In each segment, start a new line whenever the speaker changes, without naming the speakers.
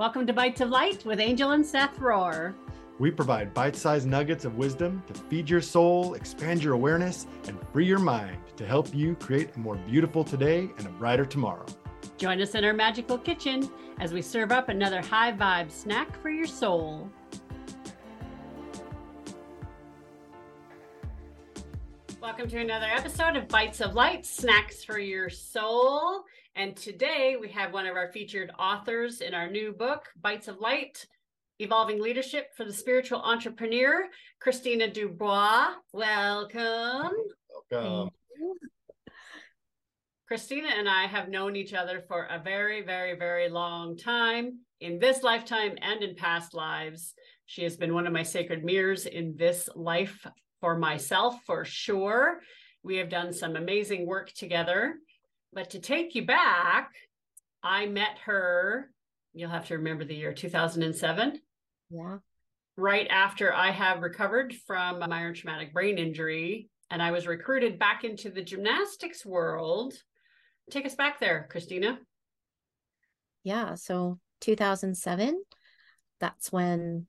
Welcome to Bytes of Light with Angel and Seth Rohrer.
We provide bite sized nuggets of wisdom to feed your soul, expand your awareness, and free your mind to help you create a more beautiful today and a brighter tomorrow.
Join us in our magical kitchen as we serve up another high vibe snack for your soul. Welcome to another episode of Bytes of Light Snacks for Your Soul. And today we have one of our featured authors in our new book, Bytes of Light Evolving Leadership for the Spiritual Entrepreneur, Kristina Dubois. Welcome.
Welcome.
Kristina and I have known each other for a very, very, very long time in this lifetime and in past lives. She has been one of my sacred mirrors in this life for myself, for sure. We have done some amazing work together. But to take you back, I met her, you'll have to remember the year 2007.
Yeah.
Right after I have recovered from minor traumatic brain injury, and I was recruited back into the gymnastics world. Take us back there, Kristina.
Yeah. So 2007, that's when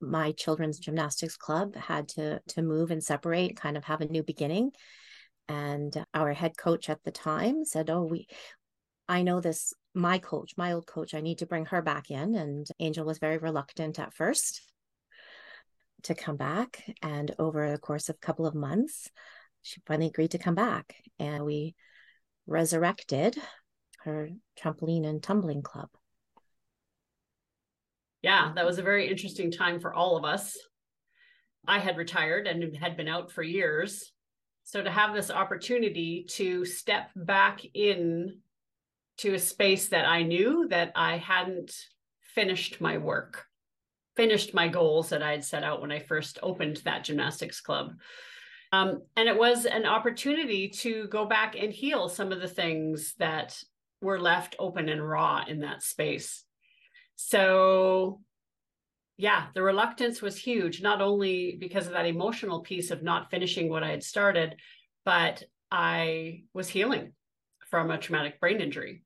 my children's gymnastics club had to to move and separate, kind of have a new beginning. And our head coach at the time said, "Oh, we I know this my coach, my old coach, I need to bring her back in." And Angel was very reluctant at first to come back, and over the course of a couple of months, she finally agreed to come back, and we resurrected her trampoline and tumbling club
yeah, that was a very interesting time for all of us. I had retired and had been out for years. So to have this opportunity to step back in to a space that I knew that I hadn't finished my work, finished my goals that I had set out when I first opened that gymnastics club. Um, and it was an opportunity to go back and heal some of the things that were left open and raw in that space. So, yeah, the reluctance was huge, not only because of that emotional piece of not finishing what I had started, but I was healing from a traumatic brain injury.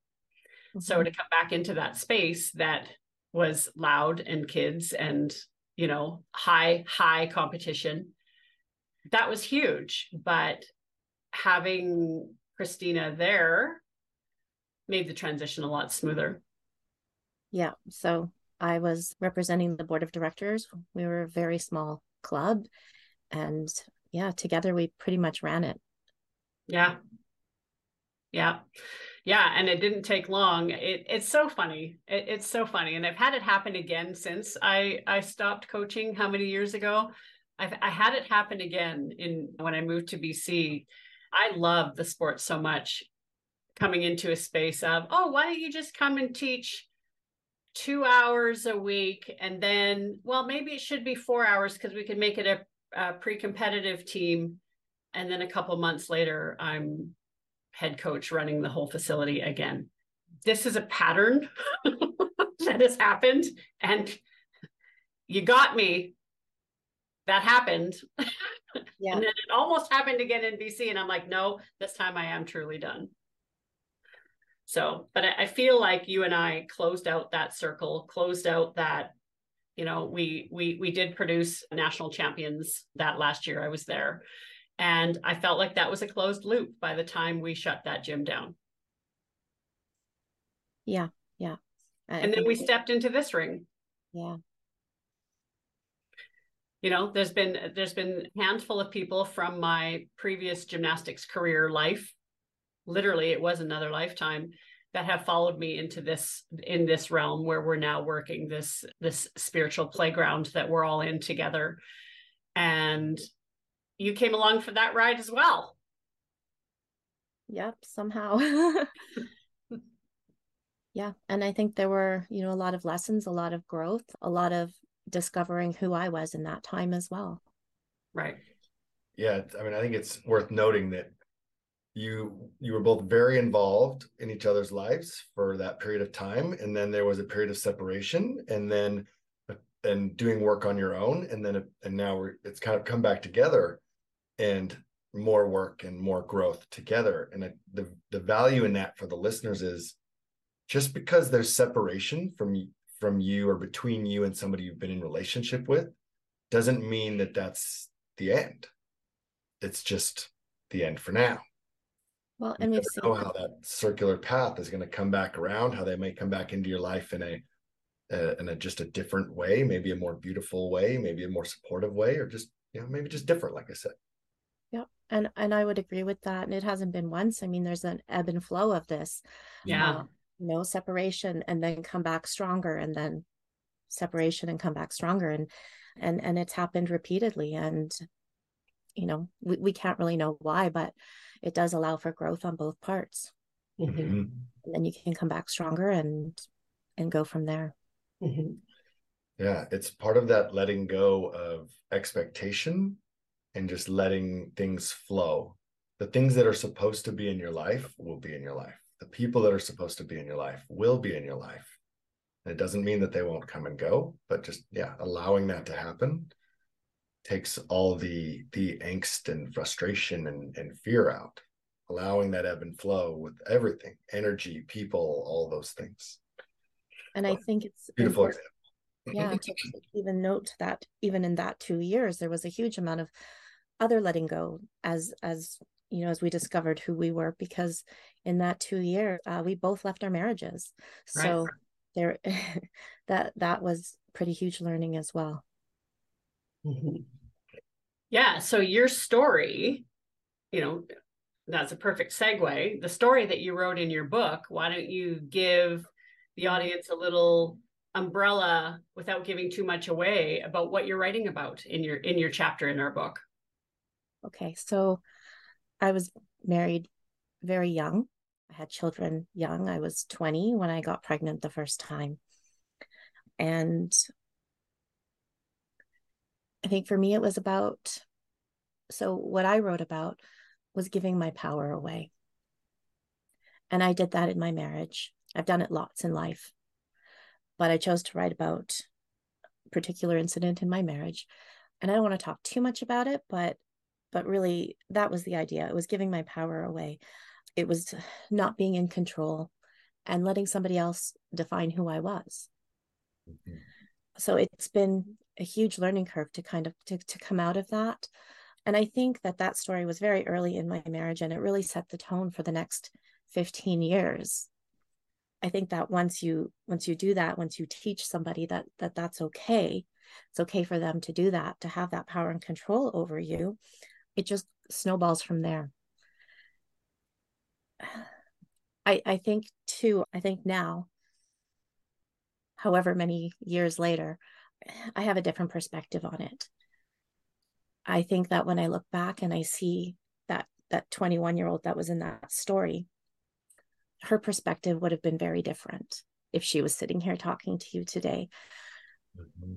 Mm-hmm. So, to come back into that space that was loud and kids and, you know, high, high competition, that was huge. But having Kristina there made the transition a lot smoother.
Yeah. So I was representing the board of directors. We were a very small club. And yeah, together we pretty much ran it.
Yeah. Yeah. Yeah. And it didn't take long. It, it's so funny. It, it's so funny. And I've had it happen again since I, I stopped coaching how many years ago? I've I had it happen again in when I moved to BC. I love the sport so much coming into a space of, oh, why don't you just come and teach two hours a week and then well maybe it should be four hours because we can make it a, a, pre-competitive team and then a couple months later i'm head coach running the whole facility again. This is a pattern that has happened and you got me. That happened. Yeah. and then it almost happened again in bc and i'm like no this time i am truly done so, but I, I feel like you and I closed out that circle, closed out that you know we we we did produce national champions that last year i was there. And i felt like that was a closed loop by the time we shut that gym down.
Yeah yeah.
I and then we stepped into this ring.
Yeah.
You know there's been there's been a handful of people from my previous gymnastics career life literally it was another lifetime that have followed me into this in this realm where we're now working this this spiritual playground that we're all in together. And you came along for that ride as well.
Yep somehow. Yeah and i think there were you know a lot of lessons a lot of growth a lot of discovering who i was in that time as well.
Right.
Yeah i mean i think it's worth noting that you you were both very involved in each other's lives for that period of time and then there was a period of separation and then and doing work on your own and then and now we're it's kind of come back together and more work and more growth together. And the the value in that for the listeners is just because there's separation from from you or between you and somebody you've been in relationship with doesn't mean that that's the end. It's just the end for now
well and we've
seen how that circular path is going to come back around how they may come back into your life in a uh, in a just a different way maybe a more beautiful way maybe a more supportive way or just you know maybe just different like i said.
Yeah and and i would agree with that and it hasn't been once. I mean there's an ebb and flow of this
yeah.
you know separation and then come back stronger and then separation and come back stronger and and and it's happened repeatedly and you know we, we can't really know why but it does allow for growth on both parts. Mm-hmm. and then you can come back stronger and and go from there.
Mm-hmm. yeah it's part of that letting go of expectation and just letting things flow. The things that are supposed to be in your life will be in your life. The people that are supposed to be in your life will be in your life. And it doesn't mean that they won't come and go but just yeah allowing that to happen takes all the the angst and frustration and, and fear out allowing that ebb and flow with everything energy people all those things.
And i think it's beautiful example. Yeah to even note that even in that two years there was a huge amount of other letting go as as you know as we discovered who we were because in that two years uh, we both left our marriages. Right. so there that that was pretty huge learning as well.
Mm-hmm. Yeah so your story you know that's a perfect segue the story that you wrote in your book why don't you give the audience a little umbrella without giving too much away about what you're writing about in your in your chapter in our book
okay so I was married very young. I had children young. I was 20 when I got pregnant the first time. And I think for me, it was about so what I wrote about was giving my power away. And I did that in my marriage. I've done it lots in life. But I chose to write about a particular incident in my marriage. And I don't want to talk too much about it, but but really that was the idea it was giving my power away it was not being in control and letting somebody else define who i was mm-hmm. So it's been a huge learning curve to kind of to, to come out of that and i think that that story was very early in my marriage and it really set the tone for the next 15 years i think that once you once you do that once you teach somebody that that that's okay it's okay for them to do that to have that power and control over you it just snowballs from there. I I think too, I think now, however many years later, I have a different perspective on it. I think that when I look back and I see that that 21 year old that was in that story, her perspective would have been very different if she was sitting here talking to you today. Mm-hmm.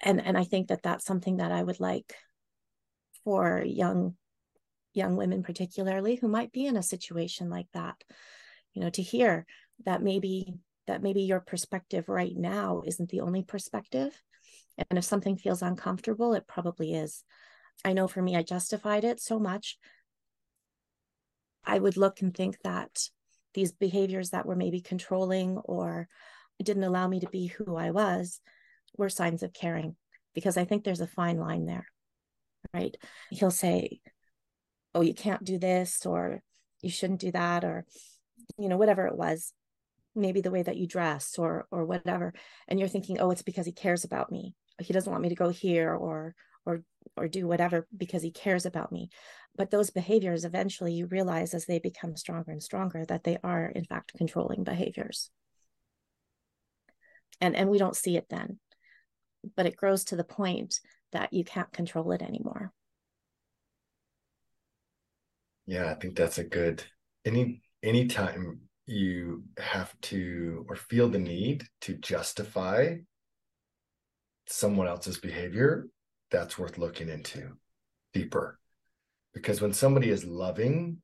And and I think that that's something that I would like for young young women particularly who might be in a situation like that you know to hear that maybe that maybe your perspective right now isn't the only perspective. And if something feels uncomfortable it probably is. I know for me i justified it so much. I would look and think that these behaviors that were maybe controlling or didn't allow me to be who i was were signs of caring because i think there's a fine line there right? He'll say, Oh, you can't do this, or you shouldn't do that, or, you know, whatever it was, maybe the way that you dress or or whatever. And you're thinking, oh, it's because he cares about me. He doesn't want me to go here or or or do whatever because he cares about me. But those behaviors eventually you realize as they become stronger and stronger that they are in fact controlling behaviors. And and we don't see it then. But it grows to the point that you can't control it anymore.
Yeah, I think that's a good any anytime you have to or feel the need to justify someone else's behavior, that's worth looking into deeper. Because when somebody is loving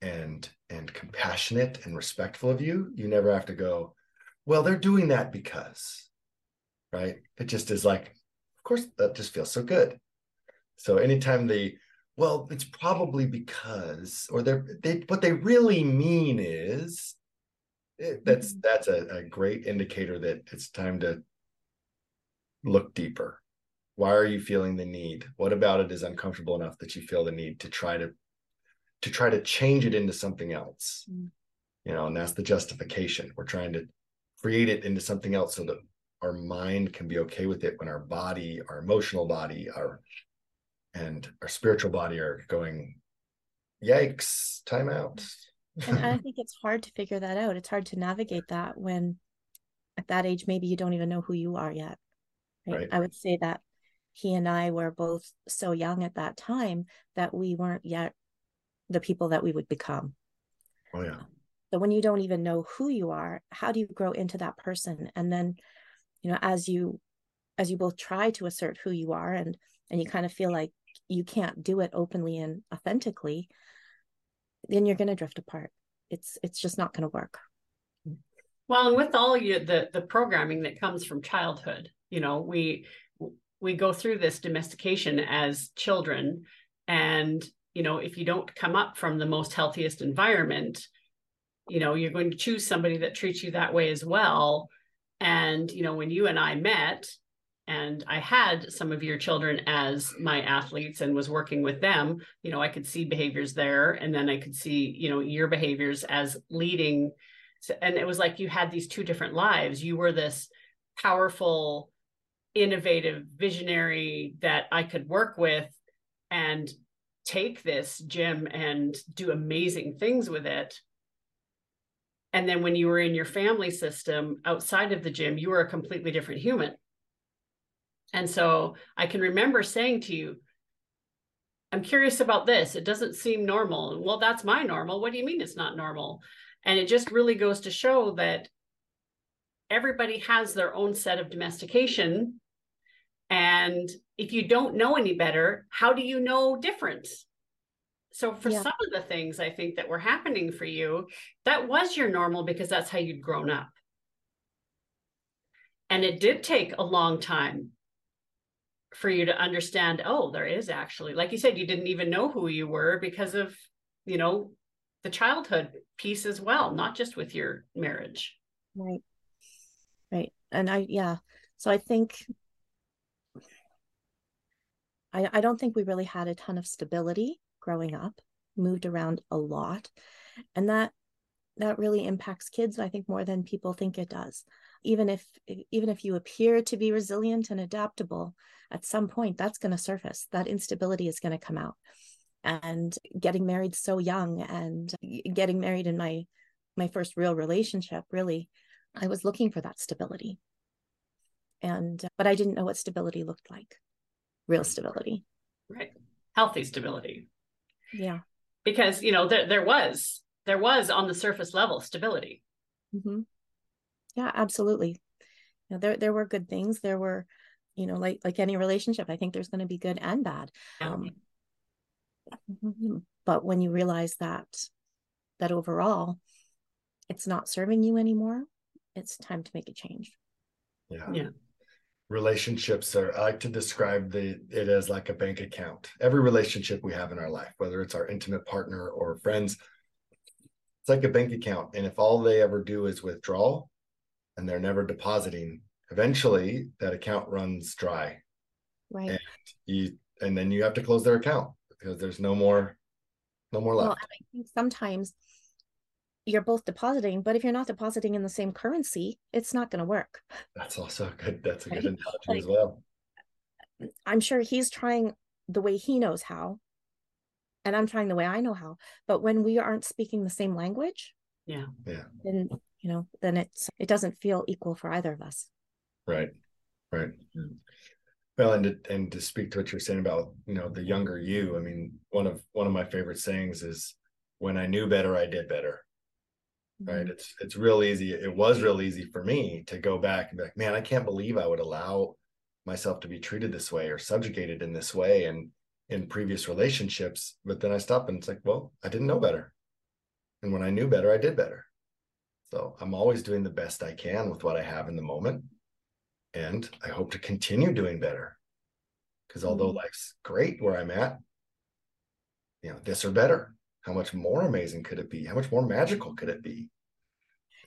and and compassionate and respectful of you, you never have to go, well, they're doing that because, right? It just is like, of course, that just feels so good. So anytime they, well, it's probably because, or they're, they, what they really mean is, it, that's mm-hmm. that's a, a great indicator that it's time to look deeper why are you feeling the need what about it is uncomfortable enough that you feel the need to try to to try to change it into something else mm. you know and that's the justification we're trying to create it into something else so that our mind can be okay with it when our body our emotional body our and our spiritual body are going yikes time out
and i think it's hard to figure that out it's hard to navigate that when at that age maybe you don't even know who you are yet right, right. i would say that he and I were both so young at that time that we weren't yet the people that we would become.
Oh yeah.
So when you don't even know who you are, how do you grow into that person? And then, you know, as you as you both try to assert who you are and and you kind of feel like you can't do it openly and authentically, then you're going to drift apart. It's it's just not going to work.
Well, and with all you the the programming that comes from childhood, you know, we we go through this domestication as children and you know if you don't come up from the most healthiest environment you know you're going to choose somebody that treats you that way as well and you know when you and i met and i had some of your children as my athletes and was working with them you know i could see behaviors there and then i could see you know your behaviors as leading and it was like you had these two different lives you were this powerful innovative visionary that I could work with and take this gym and do amazing things with it. And then when you were in your family system outside of the gym, you were a completely different human. And so I can remember saying to you, I'm curious about this. It doesn't seem normal. Well, that's my normal. What do you mean it's not normal? And it just really goes to show that everybody has their own set of domestication and if you don't know any better, how do you know difference? So for yeah. some of the things I think that were happening for you, that was your normal because that's how you'd grown up. And it did take a long time for you to understand, oh, there is actually, like you said, you didn't even know who you were because of, you know, the childhood piece as well, not just with your marriage.
Right. Right. And I, yeah. So I think I, I don't think we really had a ton of stability growing up, moved around a lot. And that that really impacts kids, I think, more than people think it does. Even if even if you appear to be resilient and adaptable, at some point that's going to surface. That instability is going to come out. And getting married so young and getting married in my my first real relationship, really, I was looking for that stability. And but I didn't know what stability looked like real stability.
Right. Healthy stability.
Yeah.
Because, you know, there, there was, there was on the surface level stability.
Mm-hmm. Yeah, absolutely. You know, there, there were good things. There were, you know, like, like any relationship, I think there's going to be good and bad. Um, but when you realize that, that overall it's not serving you anymore, it's time to make a change.
Yeah.
Yeah
relationships are i like to describe the it as like a bank account every relationship we have in our life whether it's our intimate partner or friends it's like a bank account and if all they ever do is withdraw and they're never depositing eventually that account runs dry
right
and you and then you have to close their account because there's no more no more left well,
I think sometimes you're both depositing, but if you're not depositing in the same currency, it's not going to work.
That's also good. That's a good analogy like, as well.
I'm sure he's trying the way he knows how, and I'm trying the way I know how. But when we aren't speaking the same language,
yeah,
yeah,
then you know, then it's it doesn't feel equal for either of us.
Right, right. Well, and to, and to speak to what you're saying about you know the younger you, I mean, one of one of my favorite sayings is, "When I knew better, I did better." right mm-hmm. it's it's real easy it was real easy for me to go back and be like man i can't believe i would allow myself to be treated this way or subjugated in this way and in previous relationships but then i stop and it's like well i didn't know better and when i knew better i did better so i'm always doing the best i can with what i have in the moment and i hope to continue doing better because although mm-hmm. life's great where i'm at you know this or better how much more amazing could it be? How much more magical could it be?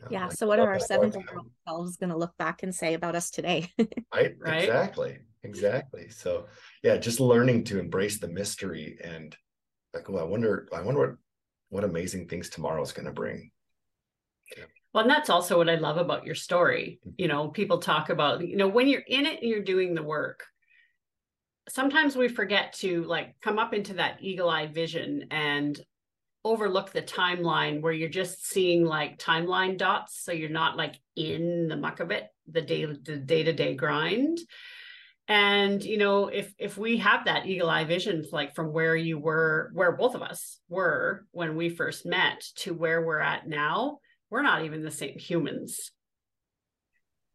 Yeah.
Like,
So what are our seven year old selves going to look back and say about us today?
Right,
Right?
exactly, exactly. So yeah, just learning to embrace the mystery and like, oh, I wonder, I wonder what what amazing things tomorrow is going to bring.
Well, and that's also what I love about your story. Mm-hmm. You know, people talk about, you know, when you're in it and you're doing the work, sometimes we forget to like come up into that eagle eye vision and overlook the timeline where you're just seeing like timeline dots. So you're not like in the muck of it, the day the day-to-day grind. And you know, if if we have that eagle eye vision, like from where you were, where both of us were when we first met to where we're at now, we're not even the same humans,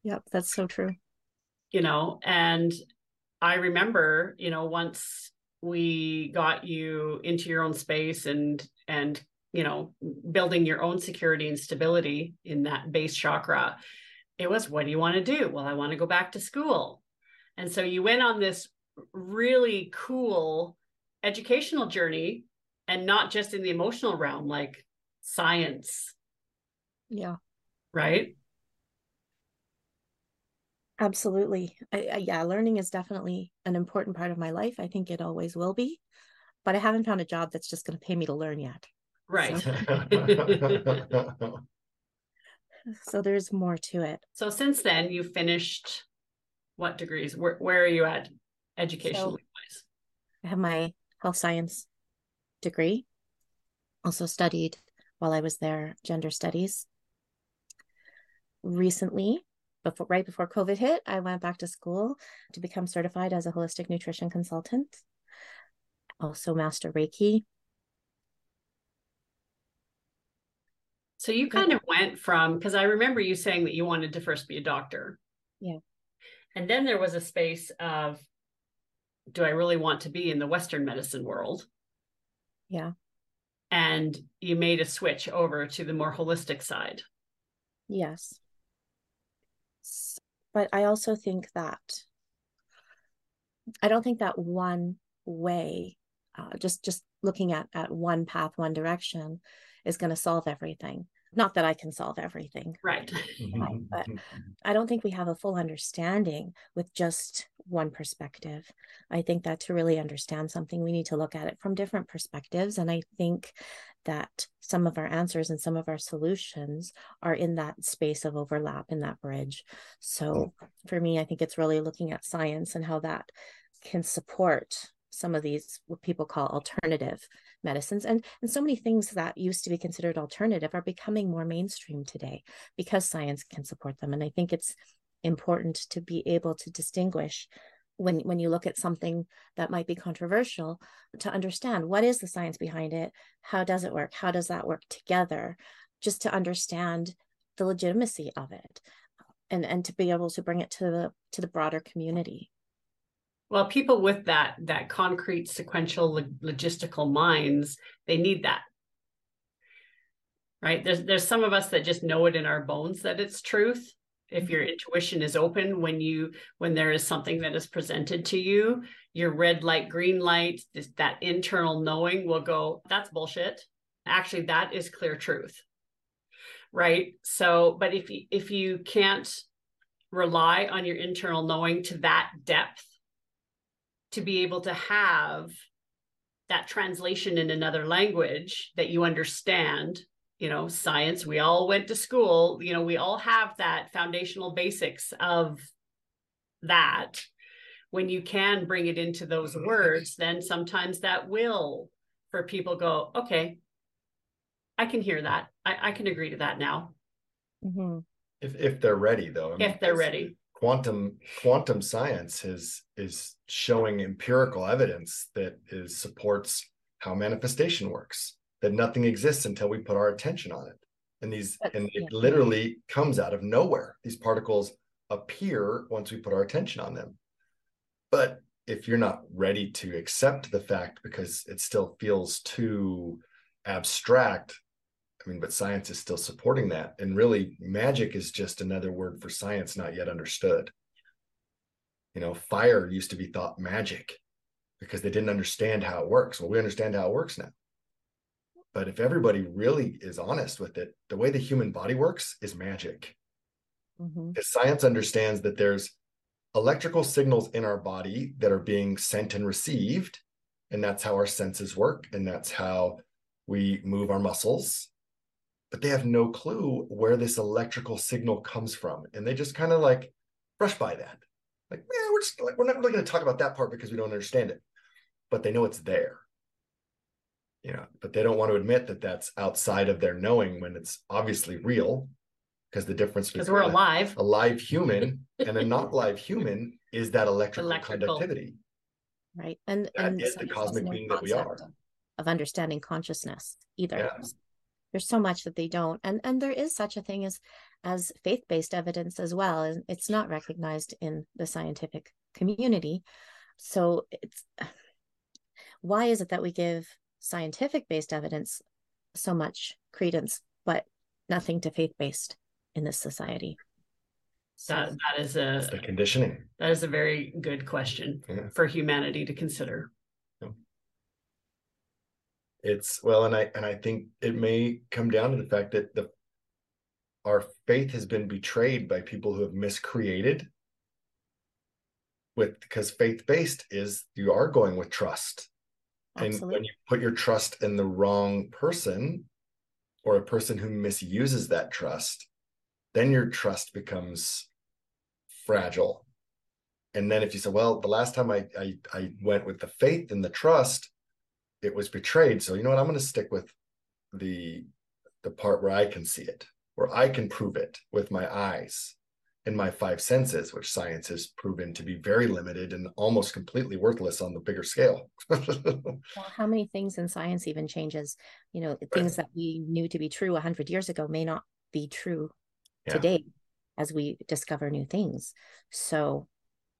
yep. That's so true.
you know. And I remember, you know, once we got you into your own space and and you know building your own security and stability in that base chakra it was what do you want to do well i want to go back to school and so you went on this really cool educational journey and not just in the emotional realm like science
Yeah.
right
Absolutely. I, I, yeah, learning is definitely an important part of my life. I think it always will be, but I haven't found a job that's just going to pay me to learn yet.
right
So there's more to it.
so since then you finished what degrees where, where are you at educationally wise
I have my health science degree. Also studied while I was there gender studies. Recently, before right before COVID hit, I went back to school to become certified as a holistic nutrition consultant. Also master Reiki.
So you kind of went from because I remember you saying that you wanted to first be a doctor.
Yeah.
And then there was a space of do I really want to be in the Western medicine world?
Yeah.
And you made a switch over to the more holistic side.
Yes. But I also think that I don't think that one way, uh, just just looking at at one path, one direction, is going to solve everything. Not that I can solve everything.
Right.
Mm-hmm, but- mm-hmm, mm-hmm. I don't think we have a full understanding with just one perspective. I think that to really understand something, we need to look at it from different perspectives. And I think that some of our answers and some of our solutions are in that space of overlap in that bridge. So for me, I think it's really looking at science and how that can support some of these what people call alternative medicines. And and so many things that used to be considered alternative are becoming more mainstream today because science can support them. And i think it's important to be able to distinguish when when you look at something that might be controversial to understand what is the science behind it how does it work how does that work together just to understand the legitimacy of it and and to be able to bring it to the to the broader community
Well, people with that that concrete sequential log- logistical minds, they need that. Right? There's there's some of us that just know it in our bones that it's truth. If your mm-hmm. intuition is open when you when there is something that is presented to you, your red light, green light, this, that internal knowing will go, that's bullshit. Actually, that is clear truth. Right? So, but if you if you can't rely on your internal knowing to that depth to be able to have that translation in another language that you understand. You know science we all went to school you know we all have that foundational basics of that. When you can bring it into those words then sometimes that will for people go okay i can hear that. I, I can agree to that now.
Mhm.
If if they're ready though. I mean,
if they're ready
Quantum quantum science is is showing empirical evidence that is supports how manifestation works. That nothing exists until we put our attention on it. And these
That's-
and it
yeah.
literally comes out of nowhere. These particles appear once we put our attention on them. But if you're not ready to accept the fact because it still feels too abstract, I mean, but science is still supporting that. And really, magic is just another word for science not yet understood. You know, fire used to be thought magic because they didn't understand how it works. Well, we understand how it works now. but if everybody really is honest with it the way the human body works is magic mm-hmm. science understands that there's electrical signals in our body that are being sent and received and that's how our senses work and that's how we move our muscles but they have no clue where this electrical signal comes from and they just kind of like brush by that. Like yeah we're just like we're not really going to talk about that part because we don't understand it but they know it's there. You know but they don't want to admit that that's outside of their knowing when it's obviously real because the difference
between we're alive
a, a live human and a not live human is that electrical, electrical. conductivity.
Right and
that and is the cosmic being that we are.
of understanding consciousness either. Yeah. There's so much that they don't and and there is such a thing as as faith-based evidence as well and it's not recognized in the scientific community. So it's why is it that we give scientific based evidence so much credence but nothing to faith based in this society?
So that, that is a
the conditioning.
that is a very good question yeah. for humanity to consider
it's well and i and i think it may come down to the fact that the our faith has been betrayed by people who have miscreated with because faith based is you are going with trust Absolutely. and when you put your trust in the wrong person or a person who misuses that trust then your trust becomes fragile and then if you say well the last time I, I i went with the faith and the trust it was betrayed. So you know what? I'm going to stick with the the part where i can see it where i can prove it with my eyes and my five senses which science has proven to be very limited and almost completely worthless on the bigger scale.
Well, how many things in science even changes? You know things that we knew to be true 100 years ago may not be true yeah. today as we discover new things. So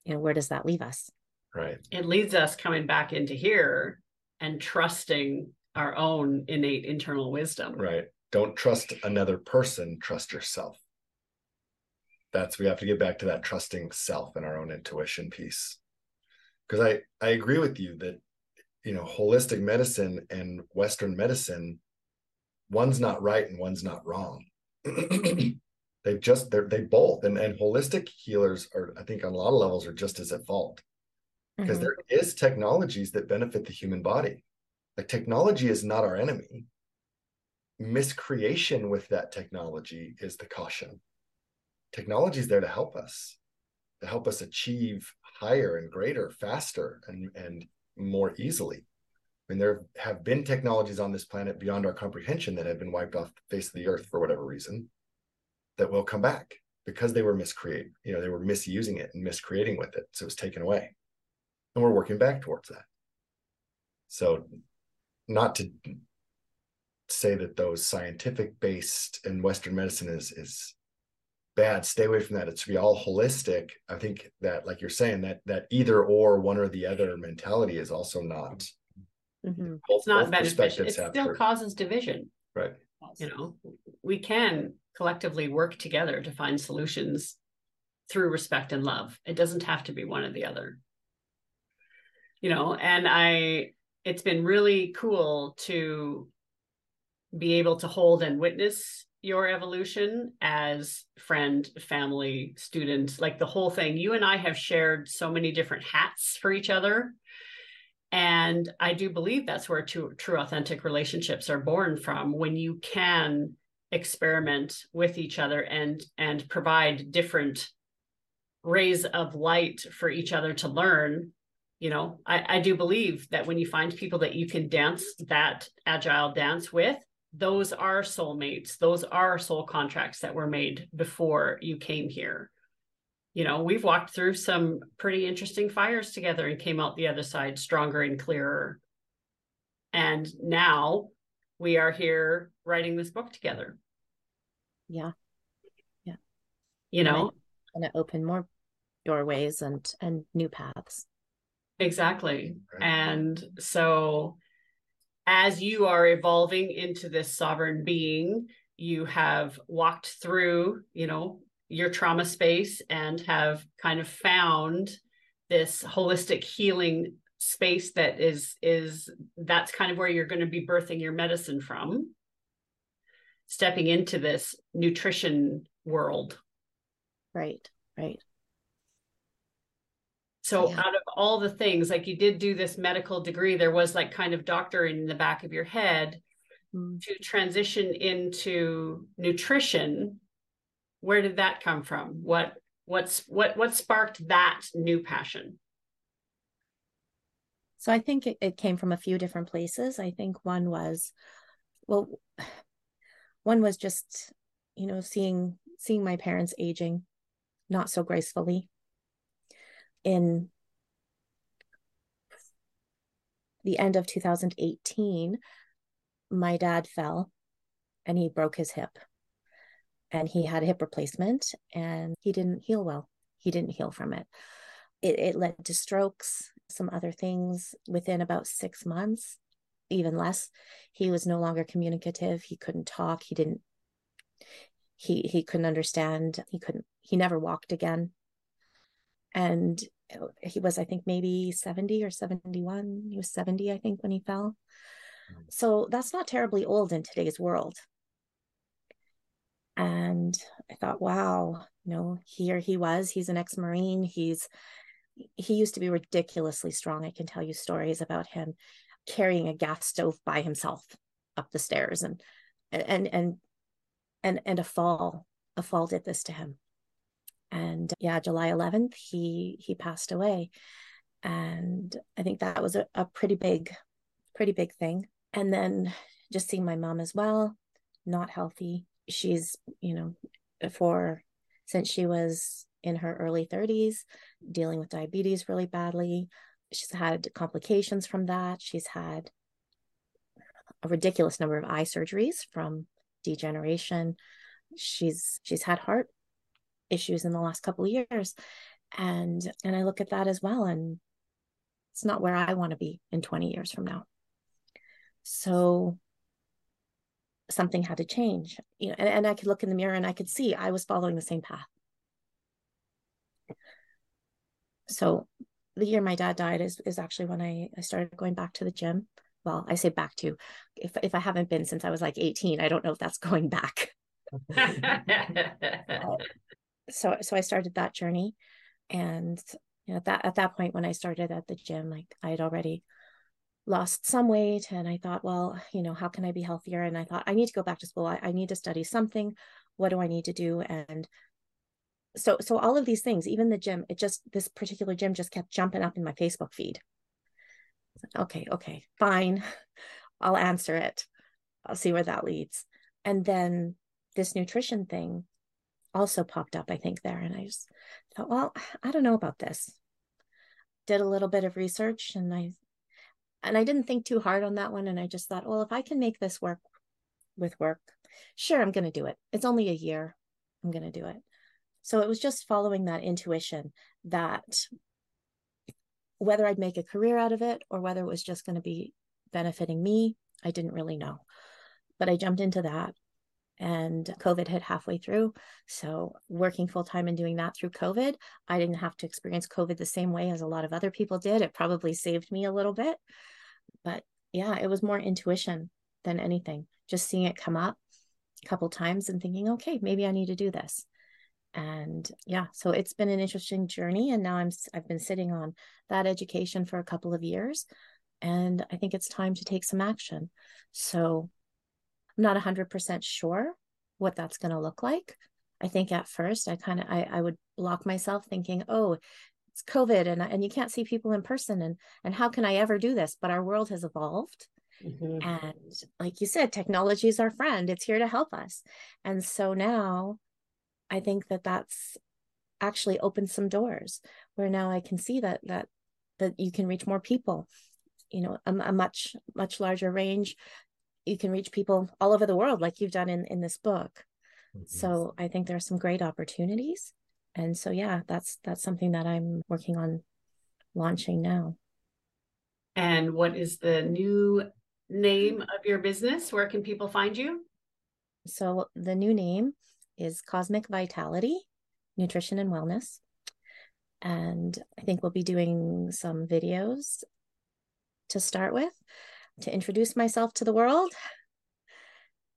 you know where does that leave us?
Right.
It leads us coming back into here and trusting our own innate internal wisdom.
Right. Don't trust another person, trust yourself. That's we have to get back to that trusting self and our own intuition piece. Because I I agree with you that you know holistic medicine and western medicine one's not right and one's not wrong. they just they're they both and and holistic healers are I think on a lot of levels are just as at fault because mm-hmm. there is technologies that benefit the human body like technology is not our enemy miscreation with that technology is the caution technology is there to help us to help us achieve higher and greater faster and and more easily I mean, there have been technologies on this planet beyond our comprehension that have been wiped off the face of the earth for whatever reason that will come back because they were miscreated. You know, they were misusing it and miscreating with it. So it was taken away and we're working back towards that. So not to say that those scientific based in western medicine is is bad stay away from that. It should be all holistic. I think that like you're saying that that either or one or the other mentality is also not
mm-hmm. both, it's not beneficial. it still causes division.
Right.
You know we can collectively work together to find solutions through respect and love. It doesn't have to be one or the other you know and i it's been really cool to be able to hold and witness your evolution as friend family student like the whole thing. You and i have shared so many different hats for each other. And i do believe that's where true, true authentic relationships are born from when you can experiment with each other and and provide different rays of light for each other to learn you know I, I do believe that when you find people that you can dance that agile dance with those are soulmates. Those are soul contracts that were made before you came here. You know we've walked through some pretty interesting fires together and came out the other side stronger and clearer. And now we are here writing this book together.
Yeah. Yeah.
You know?
To open more doorways and and new paths
Exactly. Right. And so as you are evolving into this sovereign being, you have walked through, you know, your trauma space and have kind of found this holistic healing space that is is that's kind of where you're going to be birthing your medicine from stepping into this nutrition world
right right
so yeah. out of all the things like you did do this medical degree there was like kind of doctor in the back of your head mm. to transition into nutrition where did that come from what what's what what sparked that new passion
so I think it, it came from a few different places. I think one was, well, one was just, you know, seeing seeing my parents aging not so gracefully in the end of 2018 my dad fell and he broke his hip and he had a hip replacement and he didn't heal well he didn't heal from it it, it led to strokes some other things within about six months, even less. He was no longer communicative. He couldn't talk. He didn't. He he couldn't understand. He couldn't. He never walked again. And he was, I think, maybe seventy or seventy-one. He was seventy, I think, when he fell. Mm. So that's not terribly old in today's world. And I thought, wow, you know, here he was. He's an ex-marine. He's he used to be ridiculously strong. I can tell you stories about him carrying a gas stove by himself up the stairs and and and and and a fall a fall did this to him and yeah july 11th he he passed away and i think that was a, a pretty big pretty big thing and then just seeing my mom as well not healthy she's you know for since she was in her early 30s, dealing with diabetes really badly. She's had complications from that. She's had a ridiculous number of eye surgeries from degeneration. She's she's had heart issues in the last couple of years. And and I look at that as well and it's not where I want to be in 20 years from now. So something had to change. You know, and, and I could look in the mirror and I could see I was following the same path. so the year my dad died is is actually when I, I started going back to the gym. Well, I say back to if if I haven't been since I was like 18, I don't know if that's going back. so so I started that journey and you know that at that point when I started at the gym, like I had already lost some weight and I thought, well, you know, how can I be healthier? And I thought I need to go back to school. I, I need to study something. What do I need to do? And so so all of these things even the gym it just this particular gym just kept jumping up in my facebook feed okay okay fine i'll answer it i'll see where that leads and then this nutrition thing also popped up i think there and i just thought well i don't know about this. Did a little bit of research and i and i didn't think too hard on that one and i just thought well if i can make this work with work sure i'm going to do it. It's only a year i'm going to do it. So it was just following that intuition that whether I'd make a career out of it or whether it was just going to be benefiting me, I didn't really know. But I jumped into that and COVID hit halfway through. So, working full time and doing that through COVID, I didn't have to experience COVID the same way as a lot of other people did. It probably saved me a little bit. But yeah, it was more intuition than anything. Just seeing it come up a couple times and thinking, okay, maybe I need to do this and yeah so it's been an interesting journey and now i'm i've been sitting on that education for a couple of years and i think it's time to take some action so i'm not 100% sure what that's going to look like i think at first i kind of I, I would block myself thinking oh it's covid and and you can't see people in person and and how can i ever do this but our world has evolved mm-hmm. and like you said technology is our friend it's here to help us and so now I think that that's actually opened some doors where now I can see that that that you can reach more people, you know, a, a much much larger range. You can reach people all over the world, like you've done in in this book. Mm-hmm. So I think there are some great opportunities, and so yeah, that's that's something that I'm working on launching now.
And what is the new name of your business? Where can people find you?
So the new name is Cosmic Vitality, Nutrition and Wellness. And I think we'll be doing some videos to start with, to introduce myself to the world.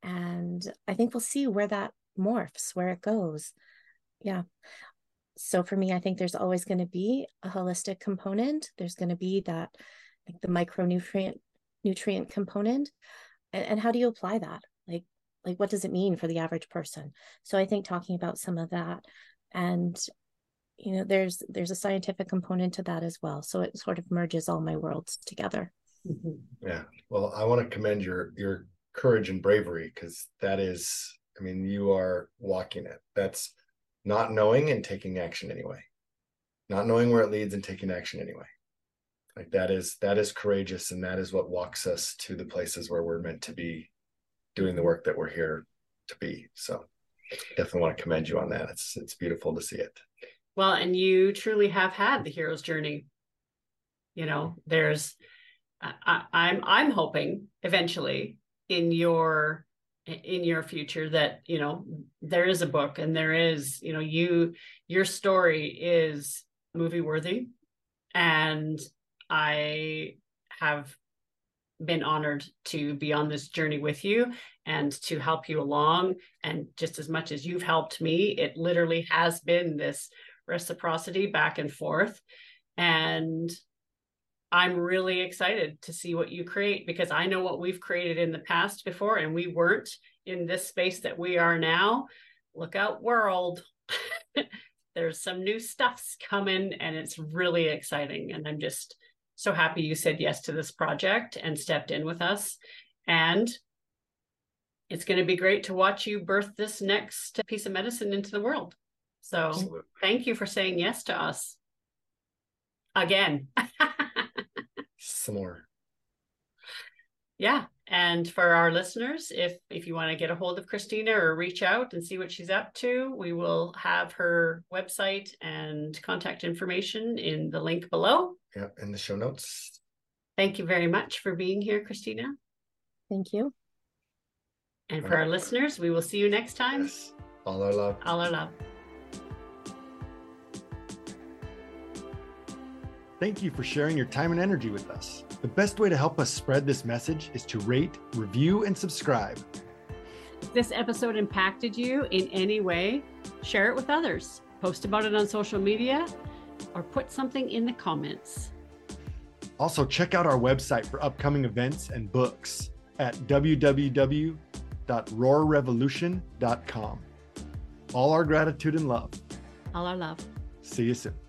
And I think we'll see where that morphs, where it goes. Yeah. So for me, I think there's always going to be a holistic component. There's going to be that, like the micronutrient nutrient component. And, and how do you apply that? Like, like what does it mean for the average person? So I think talking about some of that and you know there's there's a scientific component to that as well so it sort of merges all my worlds together.
Mm-hmm. yeah. Well i want to commend your your courage and bravery because that is i mean you are walking it. That's not knowing and taking action anyway. Not knowing where it leads and taking action anyway. Like that is that is courageous and that is what walks us to the places where we're meant to be doing the work that we're here to be. So definitely want to commend you on that. It's it's beautiful to see it.
Well, and you truly have had the hero's journey. You know, there's I, I'm I'm hoping eventually in your in your future that you know there is a book and there is you know you your story is movie worthy and i have been honored to be on this journey with you and to help you along and just as much as you've helped me it literally has been this reciprocity back and forth. And I'm really excited to see what you create because I know what we've created in the past before and we weren't in this space that we are now. Look out, world. There's some new stuff's coming and it's really exciting. And I'm just so happy you said yes to this project and stepped in with us. And it's going to be great to watch you birth this next piece of medicine into the world. So Absolutely. thank you for saying yes to us again.
Some more.
Yeah. And for our listeners, if if you want to get a hold of Kristina or reach out and see what she's up to, we will have her website and contact information in the link below.
Yeah, in the show notes.
Thank you very much for being here, Kristina.
Thank you.
And for our listeners, we will see you next time. Yes.
All our love.
All our love.
Thank you for sharing your time and energy with us. The best way to help us spread this message is to rate, review, and subscribe.
If this episode impacted you in any way, share it with others, post about it on social media, or put something in the comments.
Also, check out our website for upcoming events and books at www.roarrevolution.com. All our gratitude and love.
All our love.
See you soon.